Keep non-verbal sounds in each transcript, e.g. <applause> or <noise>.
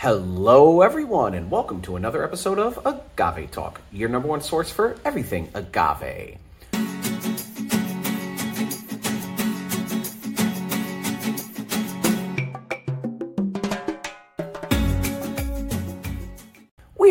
Hello, everyone, and welcome to another episode of Agave Talk, your number one source for everything agave.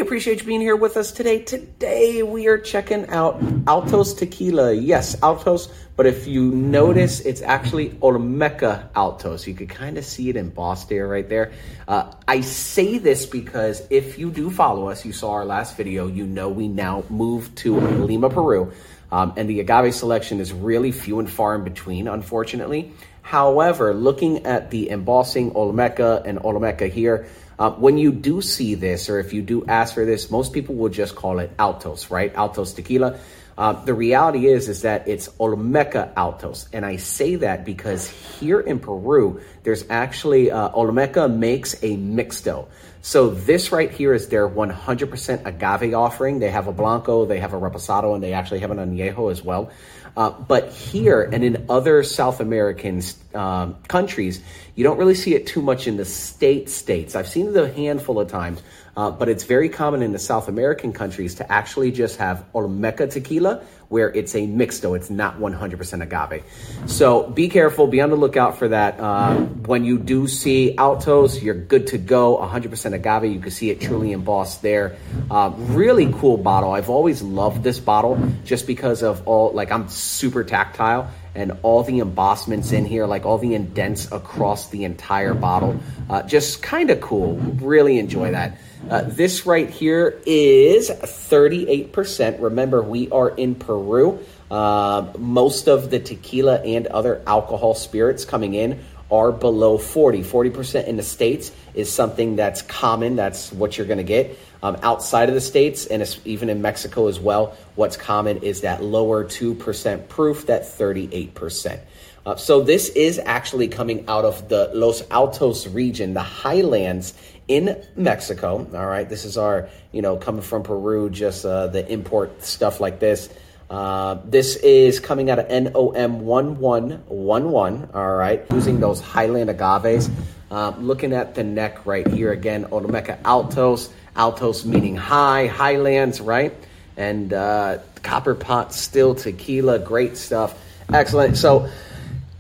Appreciate you being here with us today. Today we are checking out Altos Tequila. Yes, Altos, but if you notice, it's actually Olmeca Altos. You could kind of see it embossed there, right there. Uh, I say this because if you do follow us, you saw our last video, you know we now moved to Lima, Peru. Um, and the agave selection is really few and far in between, unfortunately. However, looking at the embossing Olmeca and Olmeca here, uh, when you do see this, or if you do ask for this, most people will just call it Altos, right? Altos Tequila. Uh, the reality is, is that it's Olmeca Altos, and I say that because here in Peru, there's actually uh, Olmeca makes a mixto. So this right here is their 100% agave offering. They have a blanco, they have a reposado, and they actually have an añejo as well. Uh, but here and in other South American um, countries, you don't really see it too much in the state states. I've seen it a handful of times, uh, but it's very common in the South American countries to actually just have Olmeca tequila, where it's a mixto. It's not 100% agave. So be careful. Be on the lookout for that. Uh, when you do see Altos, you're good to go. 100% agave. You can see it truly embossed there. Uh, really cool bottle. I've always loved this bottle just because of all, like, I'm super tactile and all the embossments in here, like all the indents across the entire bottle. Uh, just kind of cool. Really enjoy that. Uh, this right here is 38%. Remember, we are in Peru. Uh, most of the tequila and other alcohol spirits coming in are below 40. 40% in the States is something that's common. That's what you're going to get. Um, outside of the States and even in Mexico as well, what's common is that lower 2% proof, that 38%. Uh, so this is actually coming out of the Los Altos region, the highlands in Mexico. All right, this is our, you know, coming from Peru, just uh, the import stuff like this. Uh, this is coming out of NOM 1111, all right, using those Highland agaves. Uh, looking at the neck right here again, Olmeca Altos, Altos meaning high, highlands, right? And uh, copper pot still tequila, great stuff. Excellent. So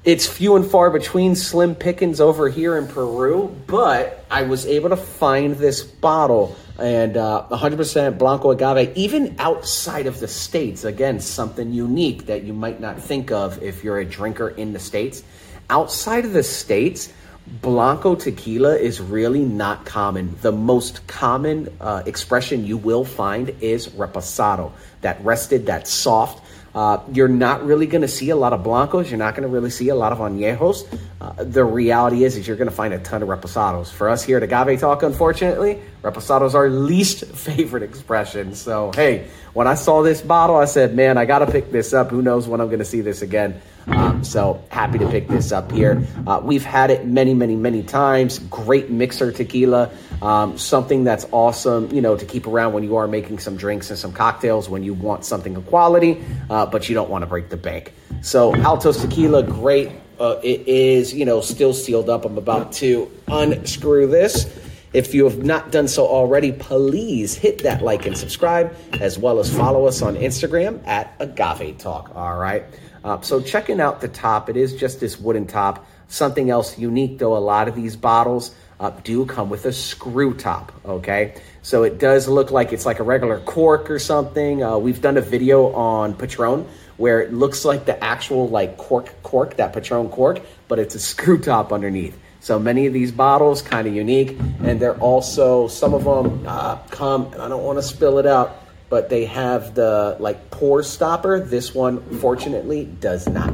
it's few and far between slim pickings over here in Peru, but I was able to find this bottle and uh, 100% Blanco agave, even outside of the States. Again, something unique that you might not think of if you're a drinker in the States. Outside of the States, Blanco tequila is really not common. The most common uh, expression you will find is reposado, that rested, that soft. Uh, you're not really going to see a lot of blancos. You're not going to really see a lot of añejos. Uh, the reality is, is you're going to find a ton of reposados. For us here at Agave Talk, unfortunately, reposados are our least <laughs> favorite expression. So, hey, when I saw this bottle, I said, man, I got to pick this up. Who knows when I'm going to see this again? Um, so happy to pick this up here. Uh, we've had it many, many, many times. Great mixer tequila. Um, something that's awesome, you know, to keep around when you are making some drinks and some cocktails when you want something of quality, uh, but you don't want to break the bank. So Altos Tequila, great. Uh, it is, you know, still sealed up. I'm about to unscrew this. If you have not done so already, please hit that like and subscribe, as well as follow us on Instagram at Agave Talk. All right. Uh, so checking out the top, it is just this wooden top. Something else unique though, a lot of these bottles uh, do come with a screw top, okay? So it does look like it's like a regular cork or something. Uh, we've done a video on Patron where it looks like the actual like cork cork, that Patron cork, but it's a <laughs> screw top underneath. So many of these bottles kind of unique, and they're also some of them uh, come. And I don't want to spill it out, but they have the like pour stopper. This one, fortunately, does not.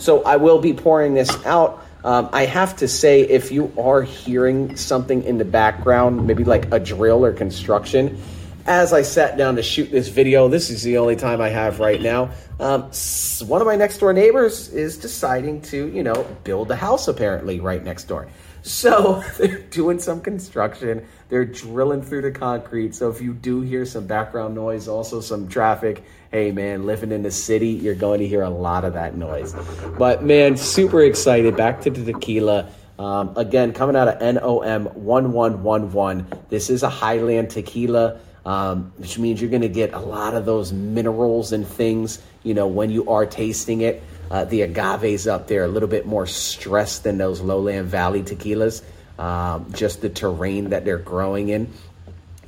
So I will be pouring this out. Um, I have to say, if you are hearing something in the background, maybe like a drill or construction, as I sat down to shoot this video, this is the only time I have right now. Um, one of my next door neighbors is deciding to, you know, build a house apparently right next door. So <laughs> they're doing some construction. They're drilling through the concrete. So if you do hear some background noise, also some traffic, hey man, living in the city, you're going to hear a lot of that noise. But man, super excited. Back to the tequila. Um, again, coming out of NOM 1111. This is a Highland tequila, um, which means you're going to get a lot of those minerals and things, you know, when you are tasting it. Uh, the agave's up there, a little bit more stressed than those lowland valley tequilas. Um, just the terrain that they're growing in.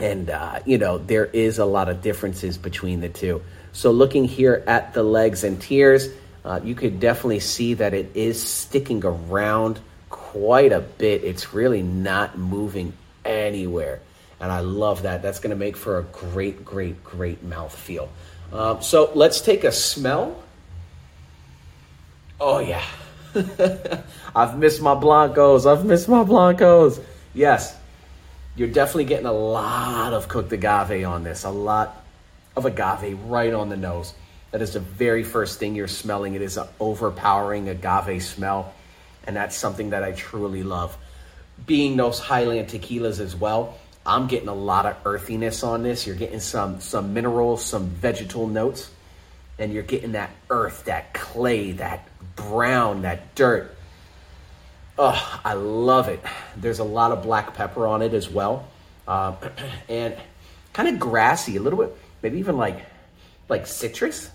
And, uh, you know, there is a lot of differences between the two. So, looking here at the legs and tears, uh, you could definitely see that it is sticking around quite a bit. It's really not moving anywhere. And I love that. That's going to make for a great, great, great mouth feel. Um, so let's take a smell. Oh, yeah. <laughs> I've missed my Blancos. I've missed my Blancos. Yes, you're definitely getting a lot of cooked agave on this. A lot of agave right on the nose. That is the very first thing you're smelling. It is an overpowering agave smell and that's something that I truly love. Being those Highland tequilas as well, I'm getting a lot of earthiness on this. You're getting some some minerals, some vegetal notes, and you're getting that earth, that clay, that brown, that dirt. Oh, I love it. There's a lot of black pepper on it as well, um, <clears throat> and kind of grassy, a little bit, maybe even like like citrus.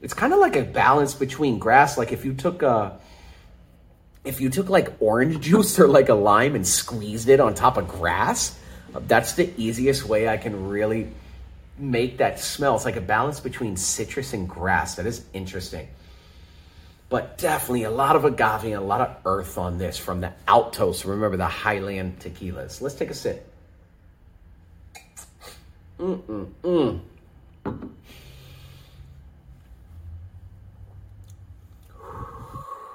It's kind of like a balance between grass. Like if you took a if you took like orange <laughs> juice or like a lime and squeezed it on top of grass, that's the easiest way I can really make that smell. It's like a balance between citrus and grass. That is interesting. But definitely a lot of agave and a lot of earth on this from the Altos. Remember the Highland tequilas. Let's take a sip. Mm-mm-mm.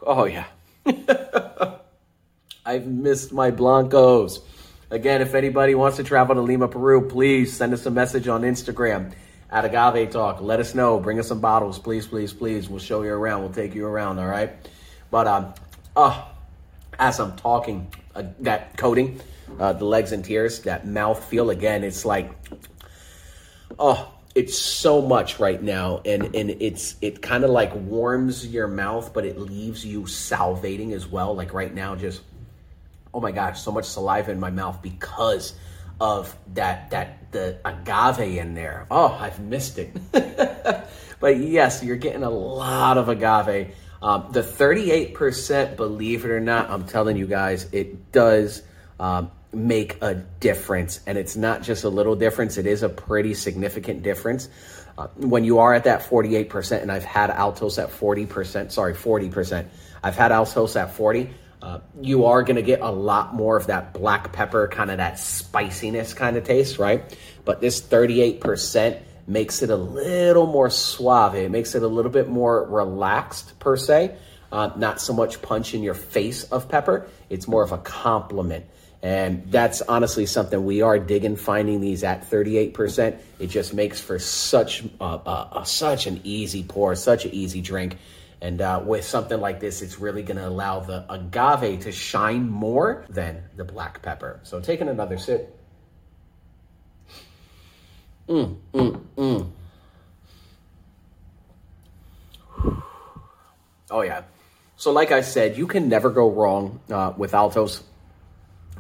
Oh, yeah. <laughs> I've missed my Blancos. Again, if anybody wants to travel to Lima, Peru, please send us a message on Instagram at Agave Talk. Let us know. Bring us some bottles, please, please, please. We'll show you around. We'll take you around, all right? But um, oh, as I'm talking, uh, that coating, uh, the legs and tears, that mouth feel again, it's like, oh, it's so much right now and and it's it kind of like warms your mouth but it leaves you salivating as well like right now just oh my gosh so much saliva in my mouth because of that that the agave in there oh i've missed it <laughs> but yes you're getting a lot of agave um, the 38% believe it or not i'm telling you guys it does um, make a difference. And it's not just a little difference, it is a pretty significant difference. Uh, when you are at that 48%, and I've had Altos at 40%, sorry, 40%, I've had Altos at 40, uh, you are going to get a lot more of that black pepper, kind of that spiciness kind of taste, right? But this 38% makes it a little more suave. It makes it a little bit more relaxed, per se. Uh, not so much punch in your face of pepper. It's more of a compliment. And that's honestly something we are digging, finding these at 38%. It just makes for such a, uh, uh, such an easy pour, such an easy drink. And uh, with something like this, it's really going to allow the agave to shine more than the black pepper. So taking another sip. Mm, mm, mm. Oh, yeah. So, like I said, you can never go wrong uh, with Altos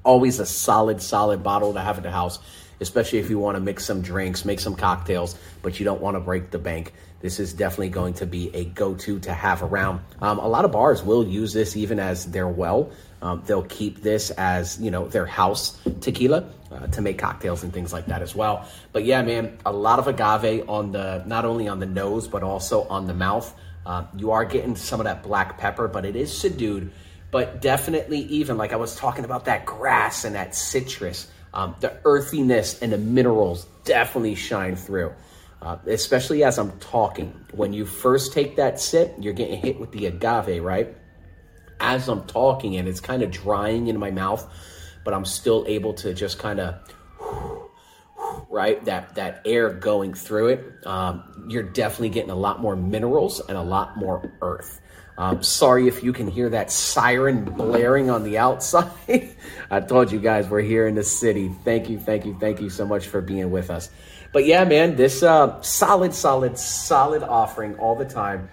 always a solid, solid bottle to have in the house, especially if you want to mix some drinks, make some cocktails, but you don't want to break the bank. This is definitely going to be a go to to have around. Um, a lot of bars will use this even as their well. Um, they'll keep this as you know their house tequila uh, to make cocktails and things like that as well. But yeah, man, a lot of agave on the not only on the nose but also on the mouth. Uh, you are getting some of that black pepper, but it is subdued but definitely even like I was talking about that grass and that citrus, um, the earthiness and the minerals definitely shine through. Uh, especially as I'm talking. When you first take that sip, you're getting hit with the agave, right? As I'm talking and it's kind of drying in my mouth, but I'm still able to just kind of right that that air going through it um, you're definitely getting a lot more minerals and a lot more earth um, sorry if you can hear that siren blaring on the outside. <laughs> I told you guys we're here in the city. Thank you, thank you, thank you so much for being with us. But yeah, man, this uh, solid, solid, solid offering all the time.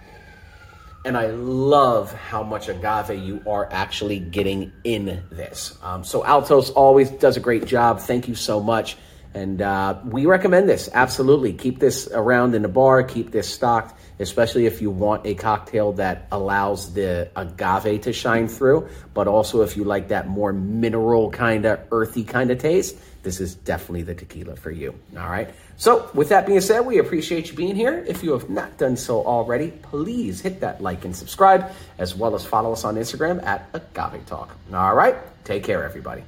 and I love how much agave you are actually getting in this. Um, so Altos always does a great job. Thank you so much. And uh, we recommend this. Absolutely. Keep this around in the bar, keep this stocked, especially if you want a cocktail that allows the agave to shine through, but also if you like that more mineral kind of earthy kind of taste this is definitely the tequila for you. All right. So, with that being said, we appreciate you being here. If you have not done so already, please hit that like and subscribe, as well as follow us on Instagram at Agave Talk. All right. Take care, everybody.